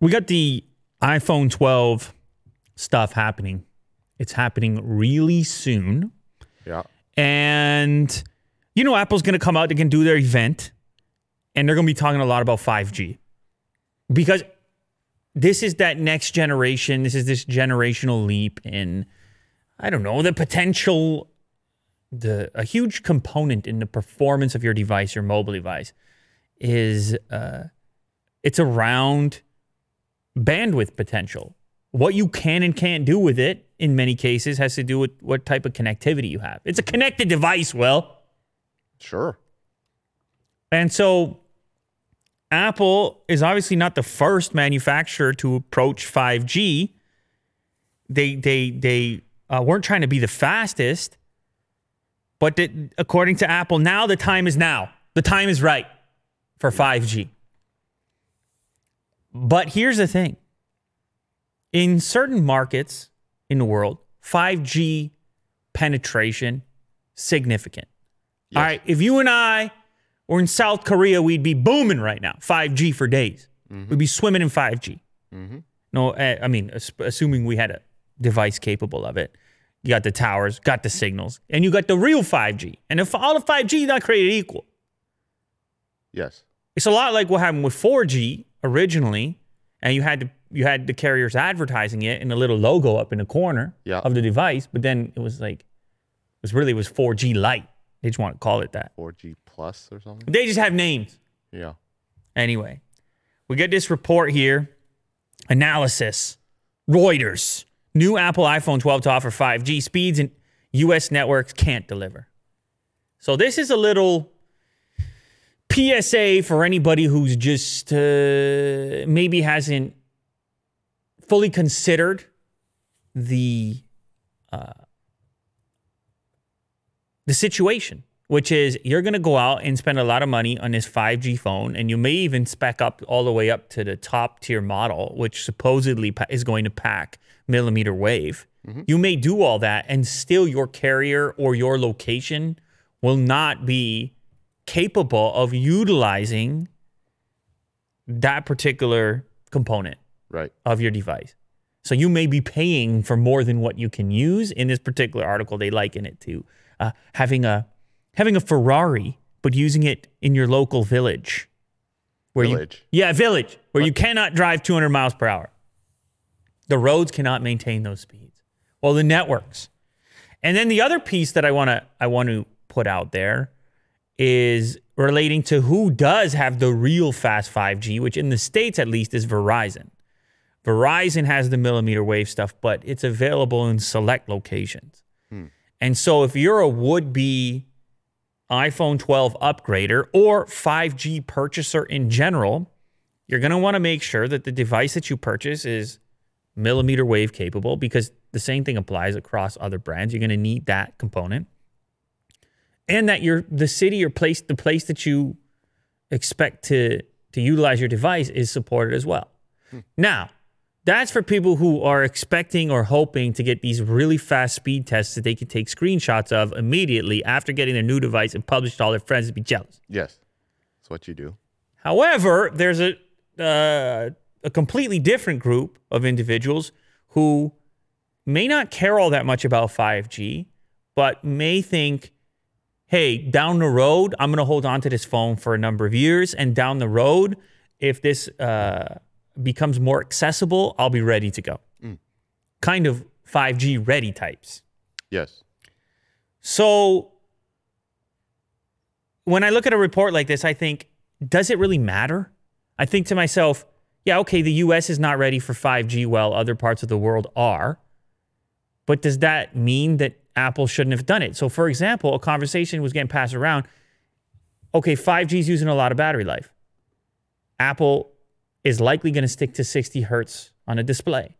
we got the iPhone 12 stuff happening. It's happening really soon. Yeah. And you know, Apple's going to come out, they can do their event, and they're going to be talking a lot about 5G because this is that next generation. This is this generational leap in, I don't know, the potential, the a huge component in the performance of your device, your mobile device, is uh, it's around bandwidth potential. What you can and can't do with it in many cases has to do with what type of connectivity you have. It's a connected device, well. Sure. And so Apple is obviously not the first manufacturer to approach 5G. They they they uh, weren't trying to be the fastest, but the, according to Apple, now the time is now. The time is right for 5G. But here's the thing. In certain markets in the world, 5G penetration significant. All right, if you and I were in South Korea, we'd be booming right now. 5G for days. We'd be swimming in 5G. No, uh, I mean, assuming we had a device capable of it. You got the towers, got the signals, and you got the real 5G. And if all the 5G is not created equal, Yes. it's a lot like what happened with 4G originally, and you had to, you had the carriers advertising it in a little logo up in the corner Yeah. of the device, but then it was like it was really it was 4G light. They just want to call it that. 4G plus or something. They just have names. Yeah. Anyway, we get this report here. Analysis. Reuters. New Apple iPhone 12 to offer 5G speeds and US networks can't deliver. So this is a little PSA for anybody who's just uh, maybe hasn't fully considered the uh, the situation, which is you're going to go out and spend a lot of money on this 5G phone, and you may even spec up all the way up to the top tier model, which supposedly pa- is going to pack millimeter wave. You may do all that, and still your carrier or your location will not be capable of utilizing that particular component Right. of your device. So you may be paying for more than what you can use. In this particular article, they liken it to uh, having a having a Ferrari, but using it in your local village. Where Village? You, yeah, village where you cannot drive 200 miles per hour. The roads cannot maintain those speeds. Well, the networks. And then the other piece that I want to I want to put out there is relating to who does have the real fast 5G, which in the states at least is Verizon. Verizon has the millimeter wave stuff, but it's available in select locations. Hmm. And so if you're a would be iPhone 12 upgrader or 5G purchaser in general, you're going to want to make sure that the device that you purchase is millimeter wave capable because the same thing applies across other brands. You're going to need that component. And that your the city or place the place that you expect to to utilize your device is supported as well. Now, that's for people who are expecting or hoping to get these really fast speed tests that they can take screenshots of immediately after getting their new device and publish to all their friends to be jealous. Yes. That's what you do. However, there's a uh, a completely different group of individuals who may not care all that much about 5G, but may think, hey, down the road, I'm going to hold on to this phone for a number of years. And down the road, if this uh, becomes more accessible, I'll be ready to go. Kind of 5G ready types. Yes. So when I look at a report like this, I think, does it really matter? I think to myself, yeah, okay, the US is not ready for 5G while other parts of the world are. But does that mean that Apple shouldn't have done it? So, for example, a conversation was getting passed around. Okay, 5G is using a lot of battery life. Apple is likely going to stick to 60 hertz on a display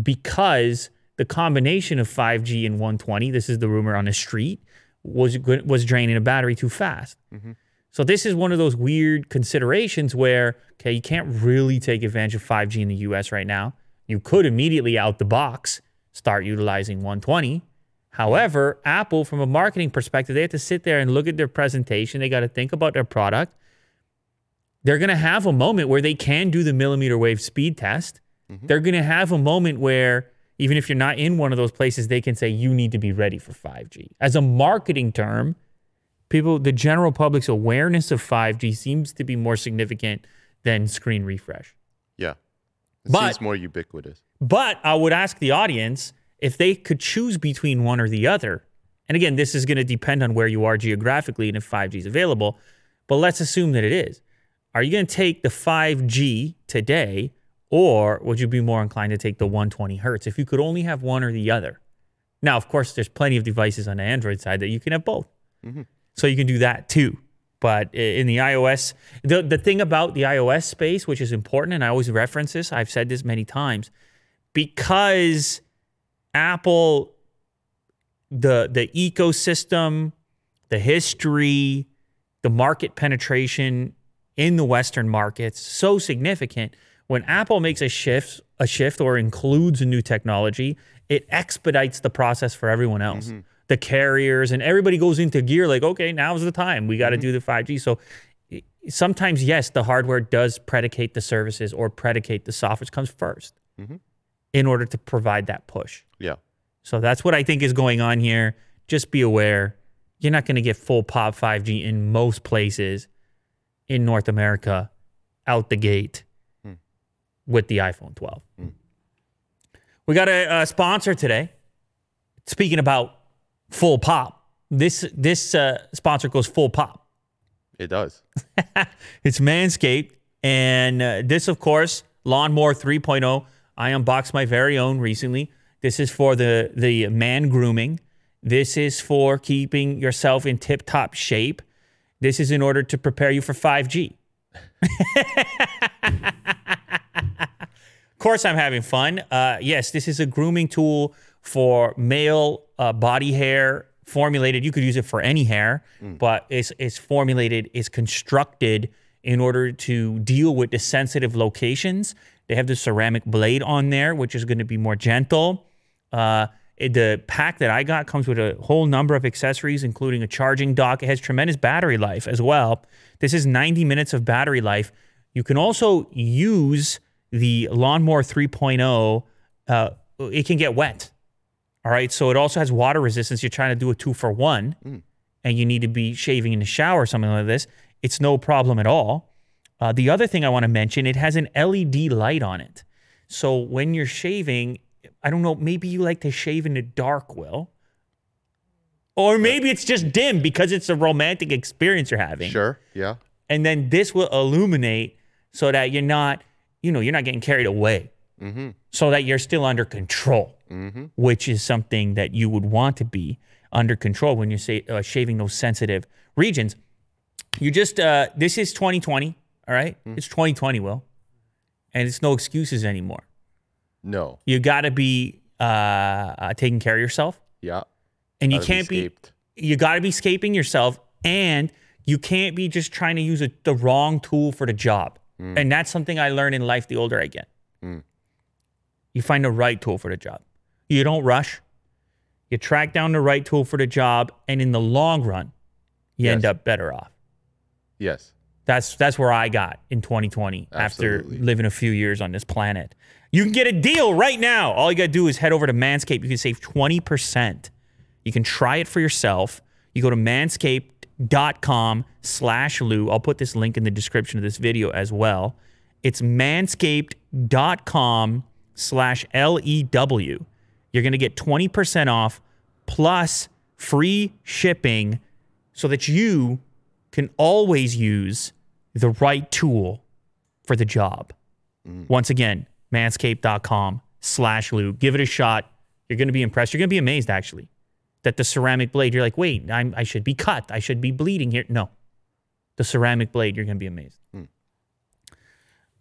because the combination of 5G and 120, this is the rumor on the street, was was draining a battery too fast. Mm-hmm. So this is one of those weird considerations where okay, you can't really take advantage of 5G in the US right now. You could immediately out the box start utilizing 120. However, Apple from a marketing perspective, they have to sit there and look at their presentation. They got to think about their product. they're going to have a moment where they can do the millimeter wave speed test. Mm-hmm. They're going to have a moment where even if you're not in one of those places, they can say you need to be ready for 5G. As a marketing term, people, the general public's awareness of 5G seems to be more significant than screen refresh. Yeah. It But- seems more ubiquitous. But I would ask the audience if they could choose between one or the other. And again, this is going to depend on where you are geographically and if 5G is available. But let's assume that it is. Are you going to take the 5G today, or would you be more inclined to take the 120 hertz if you could only have one or the other? Now, of course, there's plenty of devices on the Android side that you can have both. Mm-hmm. So you can do that too. But in the iOS, the, the thing about the iOS space, which is important, and I always reference this, I've said this many times, because Apple, the the ecosystem, the history, the market penetration in the Western markets so significant. When Apple makes a shift, a shift or includes a new technology, it expedites the process for everyone else. Mm-hmm. The carriers and everybody goes into gear like, okay, now's the time. We got to mm-hmm. do the 5G. So sometimes, yes, the hardware does predicate the services or predicate the software comes 1st in order to provide that push. Yeah. So that's what I think is going on here. Just be aware. You're not going to get full pop 5G in most places in North America out the gate with the iPhone 12. We got a, a sponsor today. Speaking about full pop, this this uh, sponsor goes full pop. It does. It's Manscaped. And uh, this, of course, Lawnmower 3.0. I unboxed my very own recently. This is for the, the man grooming. This is for keeping yourself in tip top shape. This is in order to prepare you for 5G. Of course, I'm having fun. Uh, yes, this is a grooming tool for male uh, body hair formulated. You could use it for any hair, but it's, it's formulated, it's constructed in order to deal with the sensitive locations. They have the ceramic blade on there, which is going to be more gentle. Uh, the pack that I got comes with a whole number of accessories, including a charging dock. It has tremendous battery life as well. This is 90 minutes of battery life. You can also use the Lawnmower 3.0. Uh, it can get wet. All right. So it also has water resistance. You're trying to do a two for one and you need to be shaving in the shower or something like this. It's no problem at all. Uh, the other thing I want to mention, it has an LED light on it. So when you're shaving, I don't know, maybe you like to shave in the dark, Will. Or maybe it's just dim because it's a romantic experience you're having. Sure. Yeah. And then this will illuminate so that you're not, you know, you're not getting carried away. So that you're still under control, which is something that you would want to be under control when you're say, uh, shaving those sensitive regions. You just, uh, this is 2020, all right? It's 2020, Will. And it's no excuses anymore. No. You got to be uh, uh, taking care of yourself. Yeah. And you Gotta can't be, escaped. you got to be escaping yourself. And you can't be just trying to use a, the wrong tool for the job. And that's something I learned in life the older I get. You find the right tool for the job. You don't rush. You track down the right tool for the job. And in the long run, you end up better off. Yes. That's that's where I got in 2020 Absolutely. after living a few years on this planet. You can get a deal right now. All you got to do is head over to Manscaped. You can save 20%. You can try it for yourself. You go to manscaped.com slash Lew. I'll put this link in the description of this video as well. It's manscaped.com slash L-E-W. You're going to get 20% off plus free shipping so that you can always use the right tool for the job. Once again, manscaped.com slash Lew. Give it a shot. You're going to be impressed. You're going to be amazed, actually, that the ceramic blade, you're like, wait, I'm, I should be cut. I should be bleeding here. No. The ceramic blade, you're going to be amazed.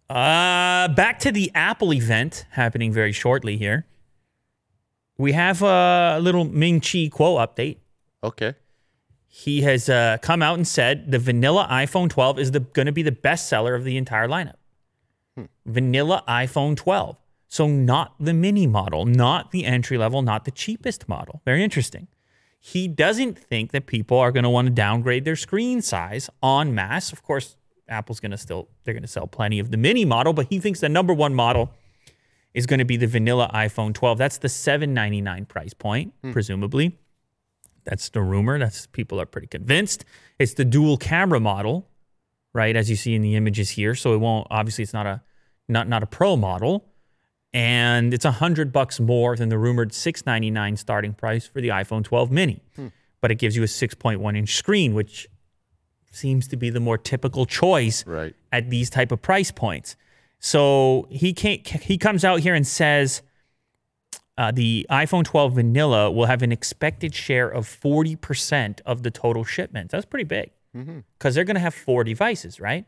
Uh, back to the Apple event happening very shortly here. We have a little Ming Chi Kuo update Okay. He has uh, come out and said the vanilla iPhone 12 is going to be the best seller of the entire lineup. Vanilla iPhone 12. So, not the mini model, not the entry level, not the cheapest model. Very interesting. He doesn't think that people are going to want to downgrade their screen size en masse. Of course, Apple's going to still they're going to sell plenty of the mini model, but he thinks the number one model is going to be the vanilla iPhone 12. That's the 799 price point, presumably. That's the rumor. That's people are pretty convinced. It's the dual camera model, right? As you see in the images here. So it won't obviously it's not a not not a pro model. And it's a hundred bucks more than the rumored 699 starting price for the iPhone 12 mini. Hmm. But it gives you a 6.1 inch screen, which seems to be the more typical choice Right. at these type of price points. So he can't. He comes out here and says uh, the iPhone 12 vanilla will have an expected share of 40% of the total shipments. That's pretty big mm-hmm. because they're going to have four devices, right?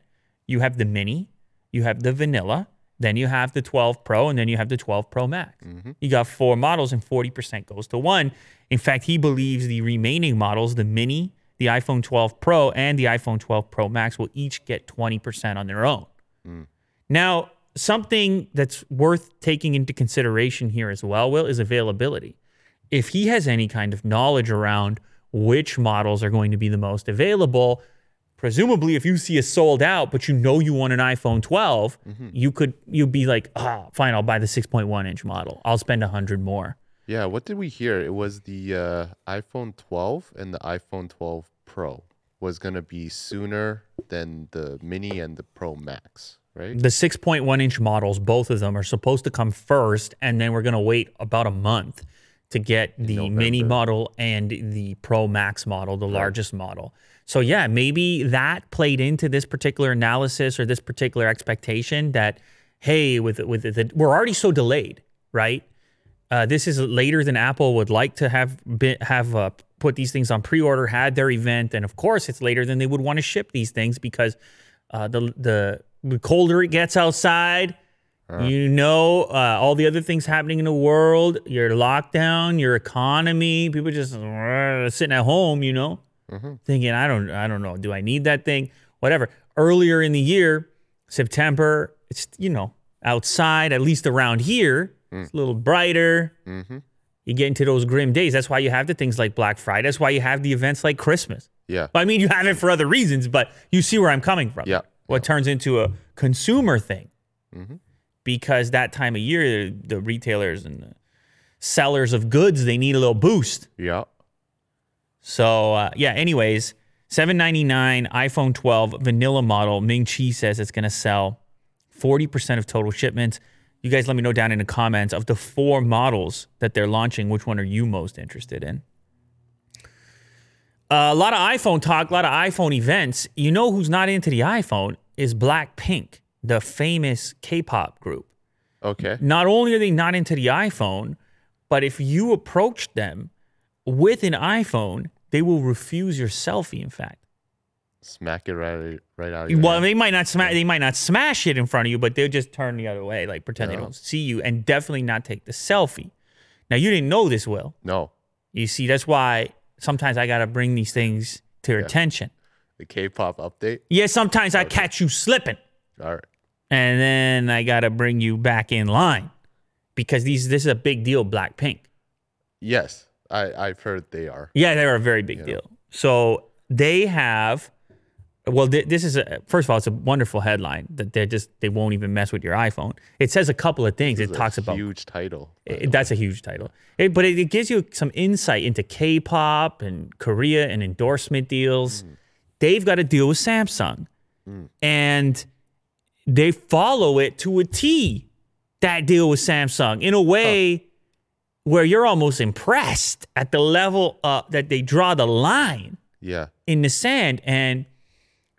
You have the mini, you have the vanilla, then you have the 12 Pro, and then you have the 12 Pro Max. Mm-hmm. You got four models, and 40% goes to one. In fact, he believes the remaining models, the mini, the iPhone 12 Pro, and the iPhone 12 Pro Max, will each get 20% on their own. Mm. Now, something that's worth taking into consideration here as well, Will, is availability. If he has any kind of knowledge around which models are going to be the most available, presumably if you see a sold out, but you know you want an iPhone 12, you could you'd be like, ah, fine, I'll buy the 6.1 inch model. I'll spend a hundred more. Yeah. What did we hear? It was the uh, iPhone 12 and the iPhone 12 Pro was gonna be sooner than the Mini and the Pro Max, right? The 6.1 inch models, both of them are supposed to come first, and then we're going to wait about a month to get the mini model and the Pro Max model, the largest model. So, yeah, maybe that played into this particular analysis or this particular expectation that, hey, with, with the, we're already so delayed, right? Uh, this is later than Apple would like to have been, have uh, put these things on pre-order, had their event, and of course, it's later than they would want to ship these things because uh, the the the colder it gets outside, you know, uh, all the other things happening in the world, your lockdown, your economy, people just uh, sitting at home, you know, thinking, I don't, I don't know, do I need that thing? Whatever. Earlier in the year, September, it's you know outside, at least around here, it's a little brighter. You get into those grim days. That's why you have the things like Black Friday. That's why you have the events like Christmas. Yeah. I mean, you have it for other reasons, but you see where I'm coming from. Yeah. What turns into a consumer thing. Because that time of year, the retailers and the sellers of goods, they need a little boost. Yeah. So, uh, yeah, anyways, 799 iPhone 12 vanilla model. Ming Chi says it's going to sell 40% of total shipments. You guys let me know down in the comments of the four models that they're launching, which one are you most interested in? Uh, a lot of iPhone talk, a lot of iPhone events. You know who's not into the iPhone is Blackpink, the famous K-pop group. Okay. Not only are they not into the iPhone, but if you approach them with an iPhone, they will refuse your selfie. In fact, Smack it right right out. Of your well, hand. they might not smash. They might not smash it in front of you, but they'll just turn the other way, like pretend they don't see you, and definitely not take the selfie. Now, you didn't know this, Will. no. You see, that's why sometimes I gotta bring these things to your attention. The K-pop update. Yeah, sometimes I catch you slipping. All right. and then I gotta bring you back in line because these this is a big deal. Blackpink, Yes, I I've heard they are. yeah, they're a very big deal. So they have, well, th- this is a first of all, it's a wonderful headline that they just they won't even mess with your iPhone. It says a couple of things. It talks about huge title. it- that's a huge title, It- but it, it gives you some insight into K-pop and Korea and endorsement deals. They've got a deal with Samsung, and they follow it to a T. That deal with Samsung in a way where you're almost impressed at the level uh, that they draw the line Yeah. in the sand. And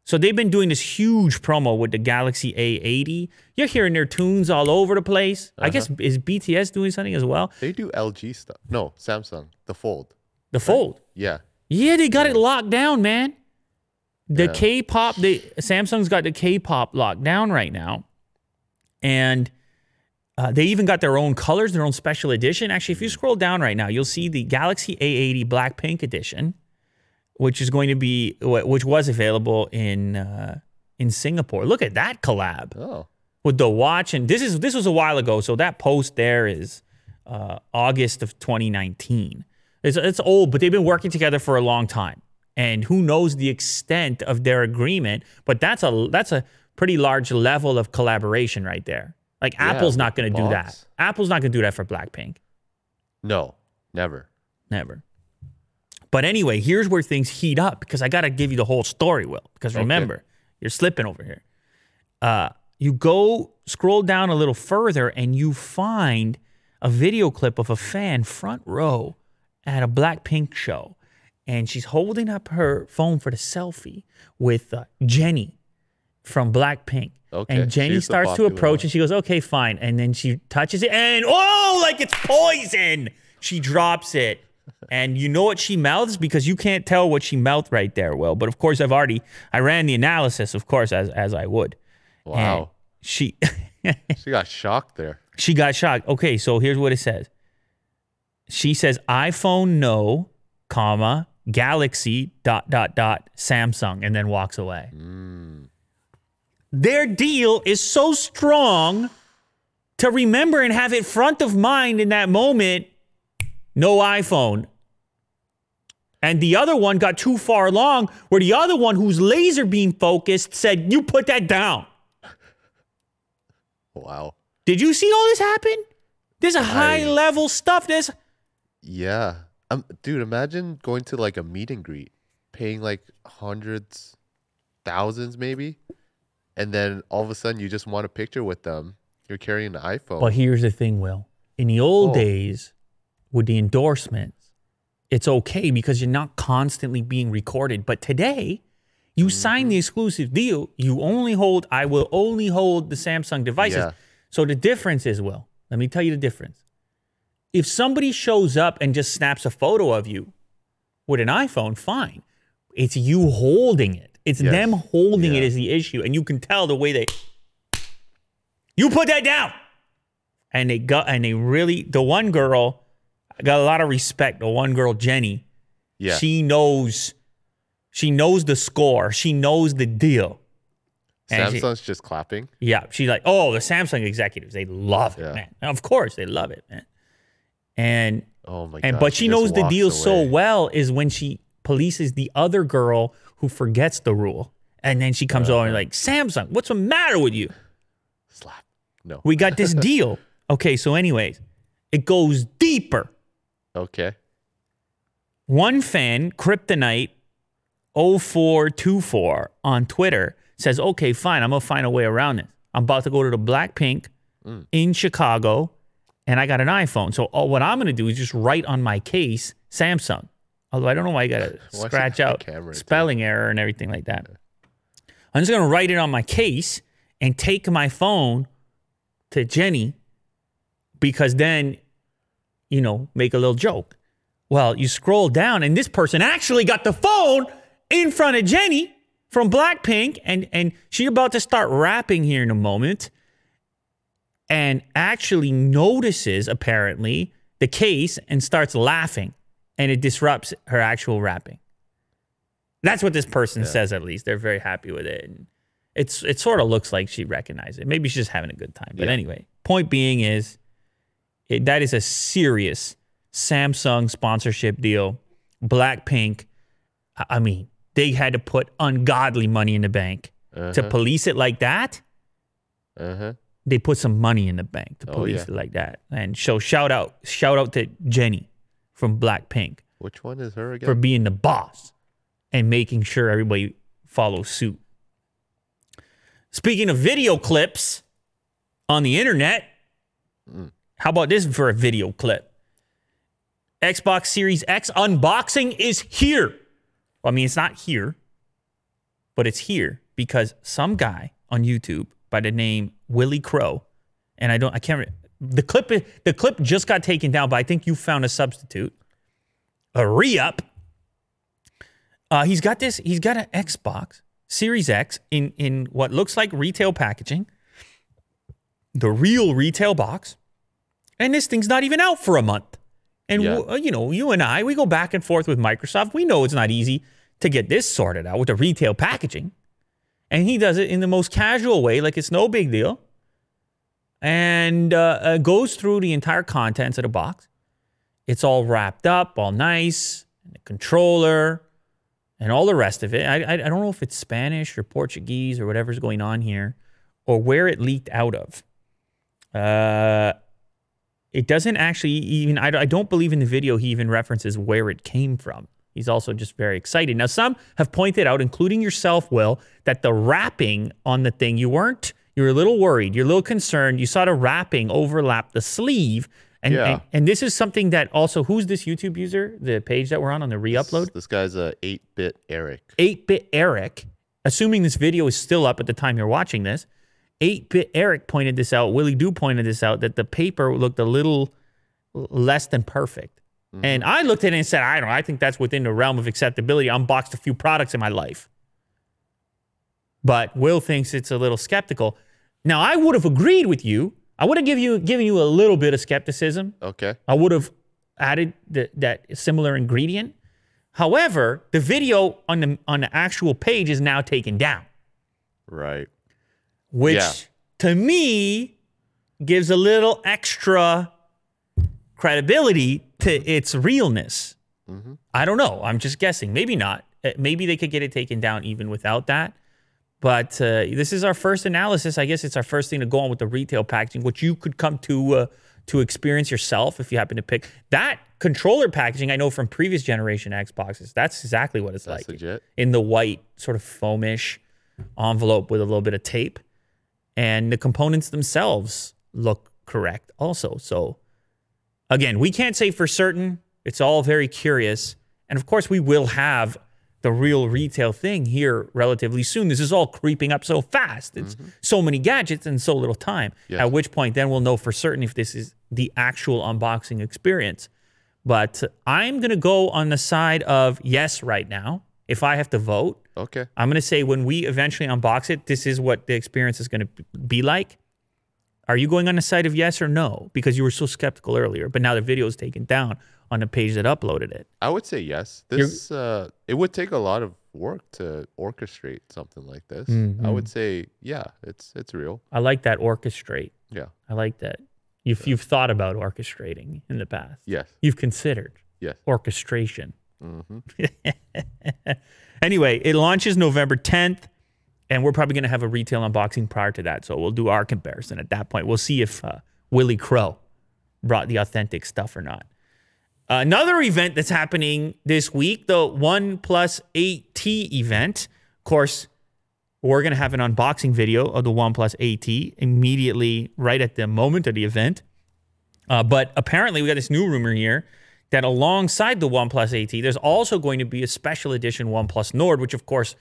so they've been doing this huge promo with the Galaxy A80. You're hearing their tunes all over the place. I guess is BTS doing something as well? They do LG stuff. No, Samsung. The Fold. The Fold. Yeah. Yeah, they got it locked down, man. The Yeah. K-pop, they Samsung's got the K-pop locked down right now, and uh, they even got their own colors, their own special edition. Actually, if you scroll down right now, you'll see the Galaxy A80 Blackpink edition, which is going to be which was available in uh, in Singapore. Look at that collab Oh. with the watch, and this is this was a while ago. So that post there is uh, August of 2019. It's it's old, but they've been working together for a long time. and who knows the extent of their agreement. But that's a that's a pretty large level of collaboration right there. Like Yeah, Apple's not going to do that. Apple's not going to do that for Blackpink. No, never. Never. But anyway, here's where things heat up because I got to give you the whole story, Will. Because remember, you're slipping over here. Uh, you go scroll down a little further and you find a video clip of a fan front row at a Blackpink show. And she's holding up her phone for the selfie with uh, Jennie from Blackpink. Okay, And Jennie starts to approach one. and she goes, okay, fine. And then she touches it and oh, like it's poison. She drops it. And you know what she mouths? Because you can't tell what she mouthed right there, Will. But of course, I've already, I ran the analysis, of course, as, as I would. And Wow. she, She got shocked there. she got shocked. Okay, so here's what it says. She says iPhone no, comma, Galaxy dot dot dot Samsung, and then walks away. Hmm. Their deal is so strong to remember and have it front of mind in that moment. No iPhone. And the other one got too far along, where the other one, who's laser beam focused, said, "You put that down." Wow. Did you see all this happen? This is high level stuff. This. Yeah. Um, dude, imagine going to like a meet and greet, paying like hundreds, thousands maybe, and then all of a sudden you just want a picture with them. You're carrying an iPhone. But here's the thing, Will. In the old Oh. days, with the endorsements, it's okay because you're not constantly being recorded. But today, you sign Mm-hmm. the exclusive deal. You only hold, I will only hold the Samsung devices. Yeah. So the difference is, Will, let me tell you the difference. If somebody shows up and just snaps a photo of you with an iPhone, fine. It's you holding it. It's Yes. them holding it Yeah. is the issue. And you can tell the way they you put that down. And they got and they really the one girl I got a lot of respect. The one girl, Jennie, yeah. she knows she knows the score. She knows the deal. and she- Samsung's just clapping. yeah, she's like, oh, the Samsung executives, they love it, Yeah. man. Of course, they love it, man. And Oh my and god. but she just knows the deal so well is when she polices the other girl who forgets the rule, and then she comes over and like, Samsung, what's the matter with you? Slap. No. We got this deal. Okay, so anyways, it goes deeper. Okay. One fan, Kryptonite 0424 on Twitter, says, okay, fine, I'm gonna find a way around this. I'm about to go to the Blackpink mm. in Chicago, and I got an iPhone. So all, what I'm gonna do is just write on my case Samsung. Although I don't know why I gotta scratch I have a out spelling error and everything like that. I'm just gonna write it on my case and take my phone to Jennie because then, you know, make a little joke. Well, you scroll down, and this person actually got the phone in front of Jennie from Blackpink, and and she's about to start rapping here in a moment, and actually notices apparently the case and starts laughing, and it disrupts her actual rapping. That's what this person says. At least they're very happy with it. And it's it sort of looks like she recognized it. Maybe she's just having a good time. But Yeah. anyway, point being is it, that is a serious Samsung sponsorship deal. Blackpink, I- mean, they had to put ungodly money in the bank to Uh-huh. police it like that. Uh-huh. They put some money in the bank to Oh, police yeah. it like that. And so shout out, shout out to Jennie from Blackpink Which one is her again? for being the boss and making sure everybody follows suit. Speaking of video clips on the internet, how about this for a video clip? Xbox Series X unboxing is here. I mean, it's not here, but it's here because some guy on YouTube by the name Willie Crow, and I don't, I can't. The clip, the clip just got taken down, but I think you found a substitute a re-up. Uh, he's got this. He's got an Xbox Series X in in what looks like retail packaging, the real retail box, and this thing's not even out for a month. And Yeah. w- uh, you know, you and I, we go back and forth with Microsoft. We know it's not easy to get this sorted out with the retail packaging, and he does it in the most casual way, like it's no big deal, and uh, uh, goes through the entire contents of the box. It's all wrapped up, all nice. And the controller, and all the rest of it. I, I, I don't know if it's Spanish or Portuguese or whatever's going on here or where it leaked out of. Uh, it doesn't actually even, I, I don't believe in the video he even references where it came from. He's also just very excited. Now, some have pointed out, including yourself, Will, that the wrapping on the thing, you weren't, you were a little worried, you're a little concerned. You saw the wrapping overlap the sleeve. And, Yeah. and, and this is something that also, who's this YouTube user, the page that we're on, on the re upload? This guy's a 8-bit Eric. 8 bit Eric, assuming this video is still up at the time you're watching this, 8 bit Eric pointed this out. Willie Do pointed this out that the paper looked a little less than perfect. Mm-hmm. And I looked at it and said, I don't know, I think that's within the realm of acceptability. I unboxed a few products in my life. But Will thinks it's a little skeptical. Now, I would have agreed with you. I would have given you, given you a little bit of skepticism. Okay. I would have added the, that similar ingredient. However, the video on the on the actual page is now taken down, Right. Which Yeah. to me gives a little extra credibility to its realness. I don't know. I'm just guessing. Maybe not. Uh, Maybe they could get it taken down even without that. But uh, this is our first analysis. I guess it's our first thing to go on with the retail packaging, which you could come to uh, to experience yourself if you happen to pick that controller packaging. I know from previous generation Xboxes. That's exactly what it's That's like legit. in the white sort of foamish envelope with a little bit of tape, and the components themselves look correct also. So again, we can't say for certain. It's all very curious. And of course, we will have the real retail thing here relatively soon. This is all creeping up so fast. It's mm-hmm. so many gadgets in so little time. Yes. At which point, then we'll know for certain if this is the actual unboxing experience. But I'm going to go on the side of yes right now. If I have to vote, Okay. I'm going to say when we eventually unbox it, this is what the experience is going to be like. Are you going on the side of yes or no? Because you were so skeptical earlier, but now the video is taken down on the page that uploaded it. I would say yes. This uh it would take a lot of work to orchestrate something like this. I would say yeah, it's it's real. I like that orchestrate. Yeah. I like that. You've, you've thought about orchestrating in the past. Yes. You've considered Yes. orchestration. Hmm Anyway, it launches November 10th, and we're probably going to have a retail unboxing prior to that. So we'll do our comparison at that point. We'll see if uh, Willie Crow brought the authentic stuff or not. Another event that's happening this week, the OnePlus 8T event. Of course, we're going to have an unboxing video of the OnePlus 8T immediately right at the moment of the event. Uh, but apparently, we got this new rumor here that alongside the OnePlus 8T, there's also going to be a special edition OnePlus Nord, which, of course,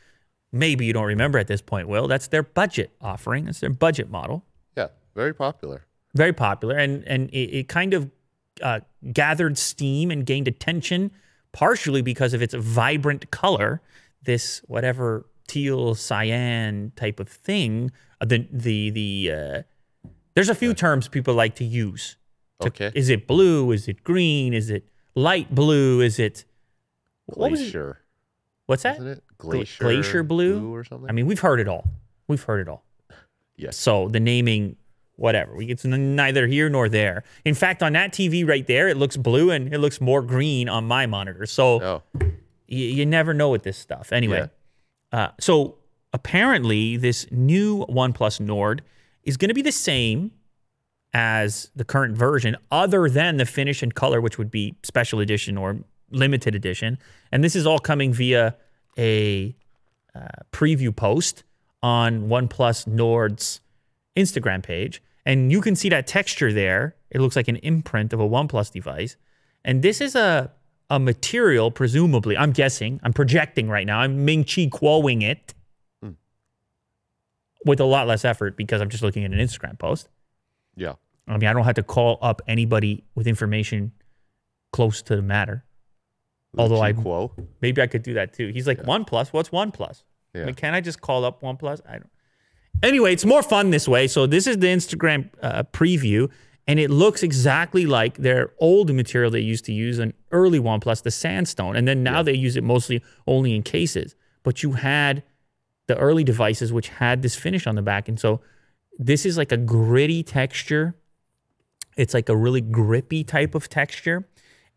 maybe you don't remember at this point, Will. That's their budget offering. That's their budget model. Yeah. Very popular. Very popular. And, and it, it kind of uh, gathered steam and gained attention, partially because of its vibrant color, this whatever teal cyan type of thing. Uh, The, the, the, uh, there's a few terms people like to use. to- Okay. Is it blue? Is it green? Is it light blue? Is it what was it? Glacier. What's that? Isn't it? Glacier, glacier blue? or something? I mean, we've heard it all. We've heard it all. yes. So the naming, whatever, we it's neither here nor there. In fact, on that TV right there, it looks blue and it looks more green on my monitor. So Oh. you, you never know with this stuff. Anyway, uh, so apparently this new OnePlus Nord is going to be the same as the current version, other than the finish and color, which would be special edition or limited edition. And this is all coming via a uh, preview post on OnePlus Nord's Instagram page. And you can see that texture there. It looks like an imprint of a OnePlus device. And this is a, a material, presumably, I'm guessing, I'm projecting right now. I'm Ming Chi Kuoing it with a lot less effort because I'm just looking at an Instagram post. Yeah. I mean, I don't have to call up anybody with information close to the matter. Although I- Kuo. Maybe I could do that too. He's like, OnePlus, what's OnePlus? I Yeah. mean, can I just call up OnePlus? I don't. Anyway, it's more fun this way. So this is the Instagram uh, preview, and it looks exactly like their old material they used to use in early OnePlus, the sandstone, and then now they use it mostly only in cases. But you had the early devices which had this finish on the back, and so this is like a gritty texture. It's like a really grippy type of texture.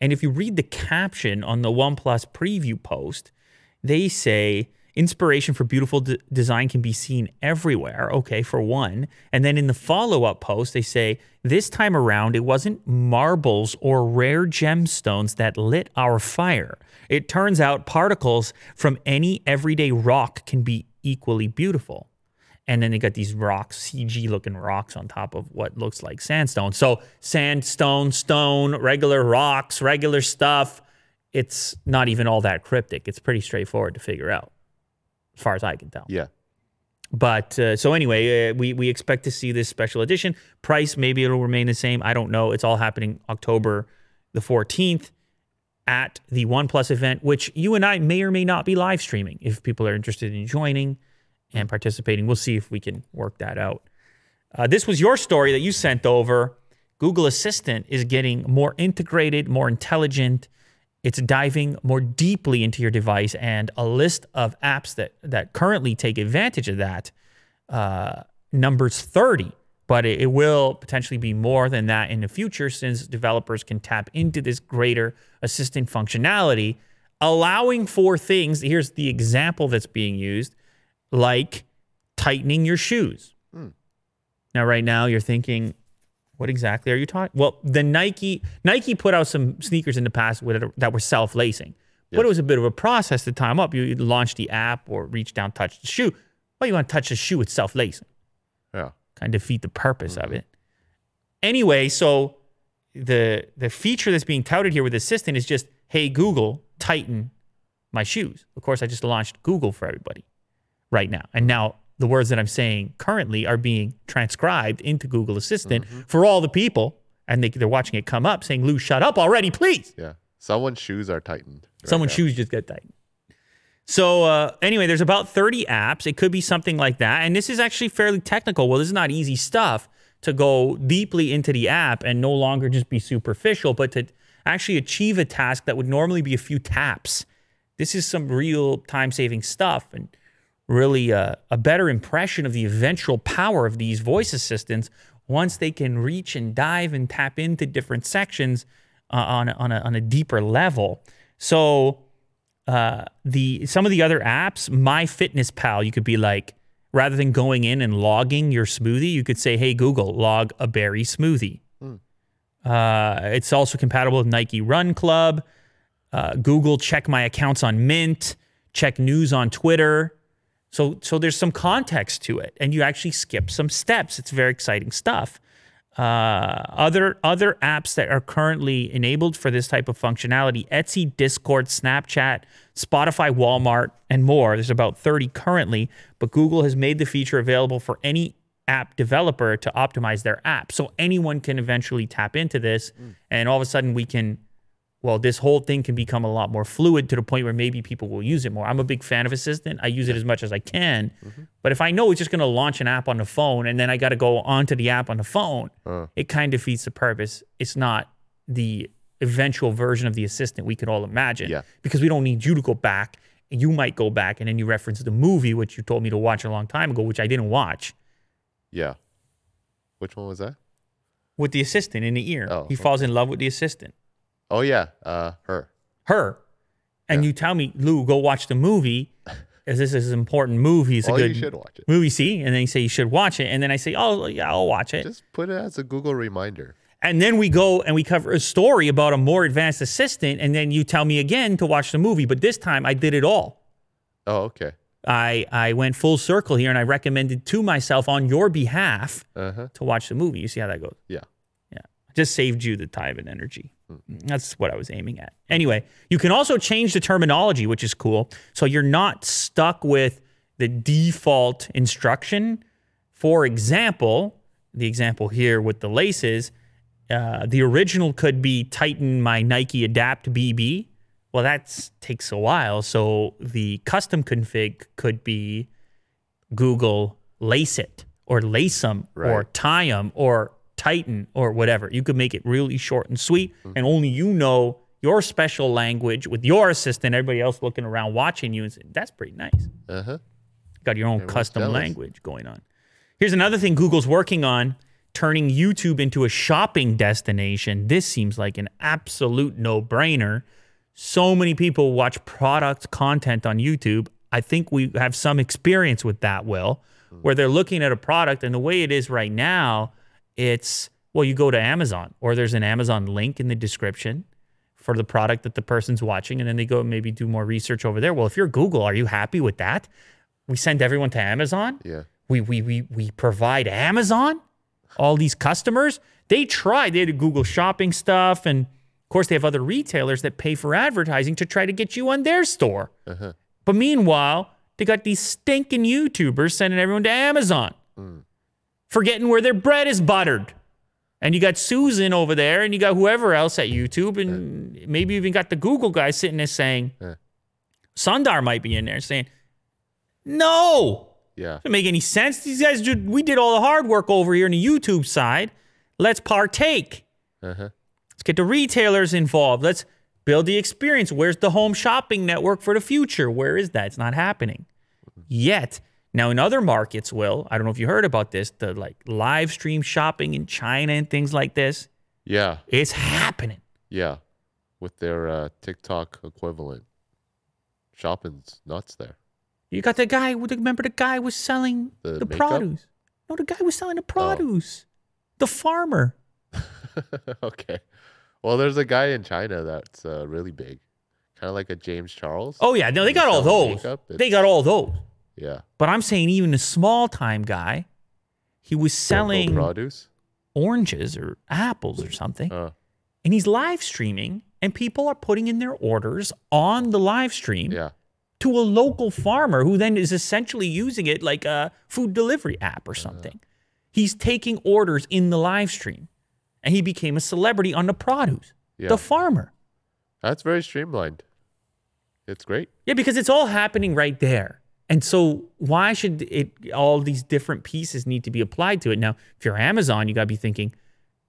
And if you read the caption on the OnePlus preview post, they say inspiration for beautiful design can be seen everywhere. Okay, for one. And then in the follow up post, they say this time around, it wasn't marbles or rare gemstones that lit our fire. It turns out particles from any everyday rock can be equally beautiful. And then they got these rocks, CG looking rocks on top of what looks like sandstone. So, sandstone, stone, regular rocks, regular stuff. It's not even all that cryptic. It's pretty straightforward to figure out, as far as I can tell. Yeah. But uh, so anyway, uh, we we expect to see this special edition. Price maybe it'll remain the same. I don't know. It's all happening October the 14th at the OnePlus event, which you and I may or may not be live streaming. If people are interested in joining and participating, we'll see if we can work that out. Uh, this was your story that you sent over. Google Assistant is getting more integrated, more intelligent. It's diving more deeply into your device, and a list of apps that that currently take advantage of that uh, numbers 30. But it, it will potentially be more than that in the future, since developers can tap into this greater assistant functionality, allowing for things. Here's the example that's being used, like tightening your shoes. Hmm. Now, right now, you're thinking, what exactly are you talking? Well, the Nike Nike put out some sneakers in the past with it, that were self lacing, but it was a bit of a process to time up. You you launch the app or reach down, touch the shoe. Well, you want to touch the shoe with self lacing, Yeah. kind of defeat the purpose of mm-hmm. it. Anyway, so the the feature that's being touted here with Assistant is just, hey Google, tighten my shoes. Of course, I just launched Google for everybody right now, and now the words that I'm saying currently are being transcribed into Google Assistant for all the people, and they, they're watching it come up saying, Lew, shut up already, please. Yeah. Someone's shoes are tightened. right Someone's now. shoes just get tightened. So uh, anyway, there's about 30 apps. It could be something like that, and this is actually fairly technical. Well, this is not easy stuff to go deeply into the app and no longer just be superficial, but to actually achieve a task that would normally be a few taps. This is some real time-saving stuff, and really uh, a better impression of the eventual power of these voice assistants once they can reach and dive and tap into different sections uh, on, a, on, a, on a deeper level. So uh, the some of the other apps, My Fitness Pal, you could be like, rather than going in and logging your smoothie, you could say, "Hey Google, log a berry smoothie." Uh, it's also compatible with Nike Run Club, uh, Google Check My Accounts on Mint, check news on Twitter. So so there's some context to it, and you actually skip some steps. It's very exciting stuff. Uh, other other apps that are currently enabled for this type of functionality: Etsy, Discord, Snapchat, Spotify, Walmart, and more. There's about 30 currently, but Google has made the feature available for any app developer to optimize their app, so anyone can eventually tap into this, and all of a sudden we can well, this whole thing can become a lot more fluid to the point where maybe people will use it more. I'm a big fan of Assistant. I use it as much as I can. Mm-hmm. But if I know it's just going to launch an app on the phone and then I got to go onto the app on the phone, uh. it kind of defeats the purpose. It's not the eventual version of the Assistant we could all imagine Yeah. because we don't need you to go back. And you might go back and then you reference the movie, which you told me to watch a long time ago, which I didn't watch, Yeah. Which one was that? with the assistant in the ear. Oh, he falls in love with the assistant. Oh yeah. Uh, her. her, and you tell me, Lew, go watch the movie, as this is an important movie. It's a Oh, good you should watch it. movie. See, and then you say you should watch it, and then I say, oh yeah, I'll watch it, Just put it as a Google reminder. and then we go and we cover a story about a more advanced assistant, and then you tell me again to watch the movie, but this time I did it all. Oh, okay. I I went full circle here, and I recommended to myself on your behalf Uh huh. to watch the movie. You see how that goes? Yeah. Yeah. Just saved you the time and energy. That's what I was aiming at. Anyway, you can also change the terminology, which is cool. So you're not stuck with the default instruction. For example, the example here with the laces, uh, the original could be tighten my Nike Adapt BB. Well, that takes a while. So the custom config could be Google lace it or lace them or tie them or tighten or whatever. You could make it really short and sweet, and only you know your special language with your assistant. Everybody else looking around watching you and saying, "That's pretty nice." Uh huh. Got your own custom jealous. language going on. Here's another thing Google's working on turning YouTube into a shopping destination. This seems like an absolute no brainer. so many people watch product content on YouTube. I think we have some experience with that, Will, where they're looking at a product and the way it is right now, it's well, you go to Amazon or there's an Amazon link in the description for the product that the person's watching, and then they go maybe do more research over there. Well, if you're Google, are you happy with that? We send everyone to Amazon. Yeah. We we we we provide Amazon all these customers. They tried. They had Google Shopping stuff, and of course they have other retailers that pay for advertising to try to get you on their store. Uh-huh. But meanwhile, they got these stinking YouTubers sending everyone to Amazon, mm. Forgetting where their bread is buttered. And you got Susan over there, and you got whoever else at YouTube, and maybe even got the Google guy sitting there saying, Yeah. Sundar might be in there saying, no, Yeah. doesn't make any sense. These guys, did, we did all the hard work over here on the YouTube side. Let's partake. Uh-huh. Let's get the retailers involved. Let's build the experience. Where's the home shopping network for the future? Where is that? It's not happening yet. Now, in other markets, Will, I don't know if you heard about this, the like live stream shopping in China and things like this. Yeah. It's happening. Yeah. With their uh, TikTok equivalent. Shopping's nuts there. You got the guy. Remember the guy was selling The the, produce. No, the guy was selling the produce. The farmer. okay. Well, there's a guy in China that's uh, really big. Kind of like a James Charles. Oh yeah, no, they got all those. They got all those. Yeah. But I'm saying even a small time guy, he was Local selling produce. oranges or apples or something, Uh, and he's live streaming, and people are putting in their orders on the live stream yeah. to a local farmer who then is essentially using it like a food delivery app or something. He's taking orders in the live stream, and he became a celebrity on the produce. Yeah. The farmer. That's very streamlined. It's great. Yeah, because it's all happening right there. And so why should it all these different pieces need to be applied to it? Now, if you're Amazon, you gotta be thinking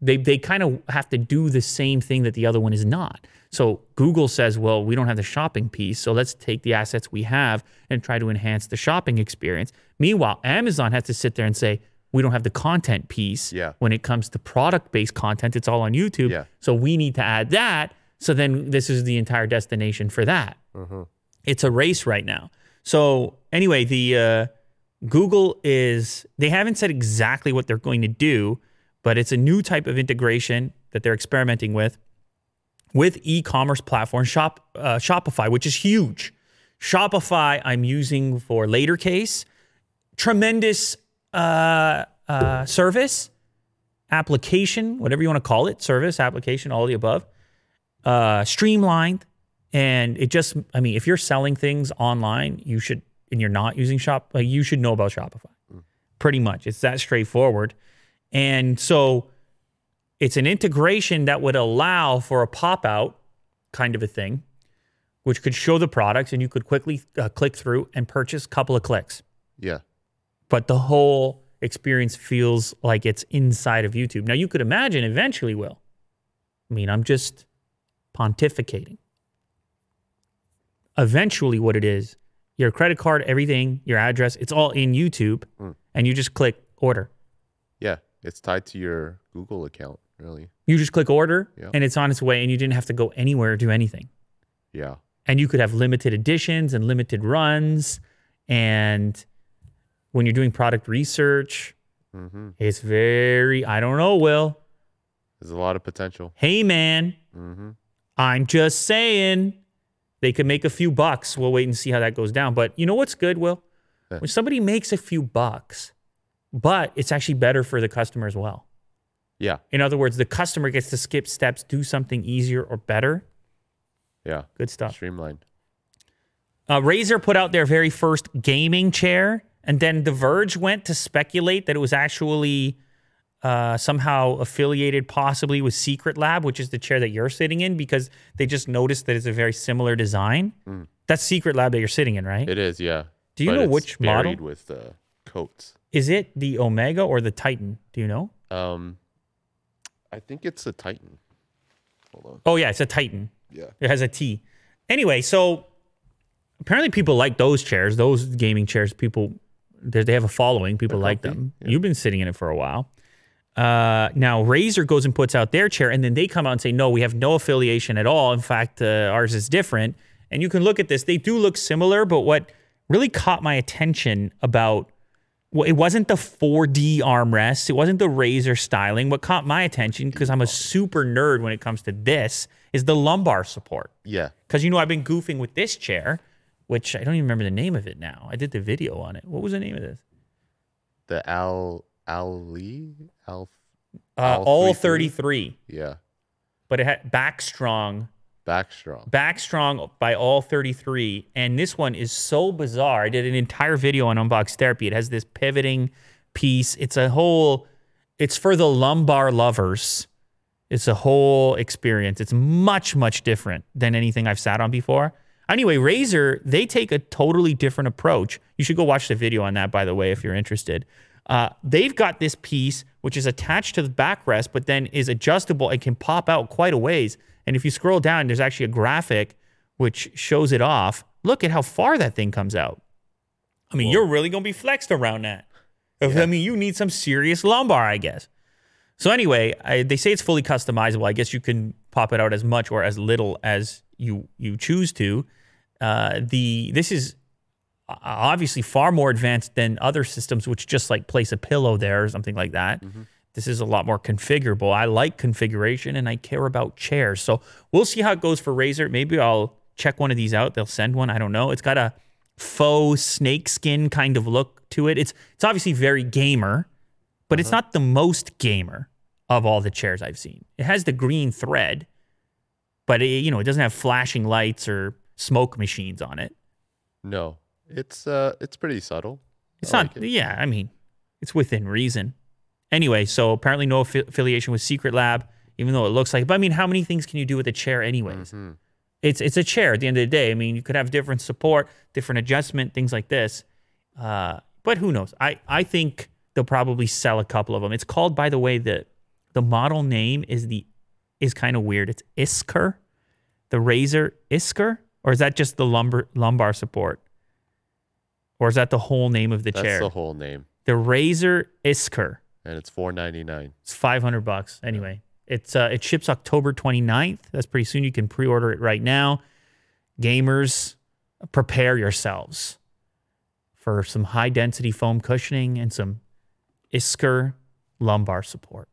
they they kind of have to do the same thing that the other one is not. So Google says, well, we don't have the shopping piece, so let's take the assets we have and try to enhance the shopping experience. Meanwhile, Amazon has to sit there and say, we don't have the content piece. Yeah. When it comes to product-based content, it's all on YouTube. Yeah. So we need to add that. So then this is the entire destination for that mm-hmm. it's a race right now. So anyway, the uh, Google is they haven't said exactly what they're going to do, but it's a new type of integration that they're experimenting with with e-commerce platform Shop uh, Shopify, which is huge. Shopify I'm using for later case, tremendous uh, uh, service application, whatever you want to call it, service application, all the above uh, streamlined. And it just, I mean, if you're selling things online, you should, and you're not using Shop, like you should know about Shopify. Pretty much. It's that straightforward. And so it's an integration that would allow for a pop out kind of a thing, which could show the products and you could quickly uh, click through and purchase a couple of clicks. Yeah. But the whole experience feels like it's inside of YouTube. Now, you could imagine eventually, will. I mean, I'm just pontificating. Eventually, what it is, your credit card, everything, your address, it's all in YouTube, and you just click order. Yeah. It's tied to your Google account, really. You just click order, Yeah. and it's on its way, and you didn't have to go anywhere or do anything. Yeah. And you could have limited editions and limited runs. And when you're doing product research, Mm-hmm. it's very, I don't know, Will. There's a lot of potential. Hey, man, Mm-hmm. I'm just saying they could make a few bucks. We'll wait and see how that goes down. But you know what's good, Will? Yeah. When somebody makes a few bucks, but it's actually better for the customer as well. Yeah. In other words, the customer gets to skip steps, do something easier or better. Yeah. Good stuff. Streamlined. Uh, Razer put out their very first gaming chair, and then The Verge went to speculate that it was actually uh, somehow affiliated, possibly with Secret Lab, which is the chair that you're sitting in, because they just noticed that it's a very similar design. That's Secret Lab that you're sitting in, right? It is, yeah. Do you But know which model? with the coats. Is it the Omega or the Titan? Do you know? Um, I think it's a Titan. Hold on. Oh yeah, it's a Titan. Yeah. It has a T. Anyway, so apparently people like those chairs, those gaming chairs. People, they they have a following. People like comfy, them. You've been sitting in it for a while. Uh, now Razer goes and puts out their chair, and then they come out and say, "No, we have no affiliation at all. In fact, uh, ours is different." And you can look at this; they do look similar, but what really caught my attention about well, it wasn't the 4D armrests, it wasn't the Razer styling. What caught my attention, because I'm a super nerd when it comes to this, is the lumbar support. Yeah. Because you know I've been goofing with this chair, which I don't even remember the name of it now. I did the video on it. What was the name of this? The Al Ali Al. Uh, All all 33? 33, Yeah. but it had back strong, Back strong. back strong by all 33. And this one is so bizarre. I did an entire video on Unbox Therapy. It has this pivoting piece. It's a whole, it's for the lumbar lovers. It's a whole experience. It's much, much different than anything I've sat on before. Anyway, Razer, they take a totally different approach. You should go watch the video on that, by the way, if you're interested. Uh, they've got this piece which is attached to the backrest, but then is adjustable and can pop out quite a ways. And if you scroll down, there's actually a graphic which shows it off. Look at how far that thing comes out. I mean, you're really going to be flexed around that. If- I mean, you need some serious lumbar, I guess. So anyway, I, they say it's fully customizable. I guess you can pop it out as much or as little as you you choose to. Uh, the this is obviously far more advanced than other systems, which just like place a pillow there or something like that. Mm-hmm. This is a lot more configurable. I like configuration and I care about chairs. So we'll see how it goes for Razer. Maybe I'll check one of these out. They'll send one. I don't know. It's got a faux snakeskin kind of look to it. It's it's obviously very gamer, but it's uh-huh. not the most gamer of all the chairs I've seen. It has the green thread, but it, you know it doesn't have flashing lights or smoke machines on it. No. It's uh it's pretty subtle. It's I not. like it. yeah, I mean, it's within reason. Anyway, so apparently no affi- affiliation with Secret Lab, even though it looks like. But I mean, how many things can you do with a chair, anyways? Mm-hmm. It's it's a chair at the end of the day. I mean, you could have different support, different adjustment, things like this. Uh, but who knows? I I think they'll probably sell a couple of them. It's called, by the way, the the model name is the is kind of weird. It's Iskur, the Razer Iskur, or is that just the lumbar lumbar support? Or is that the whole name of the chair? That's chair? the whole name. The Razer Iskur. And it's four ninety nine. It's 500 bucks. Anyway, it's uh, it ships October 29th. That's pretty soon. You can pre-order it right now. Gamers, prepare yourselves for some high density foam cushioning and some Iskur lumbar support.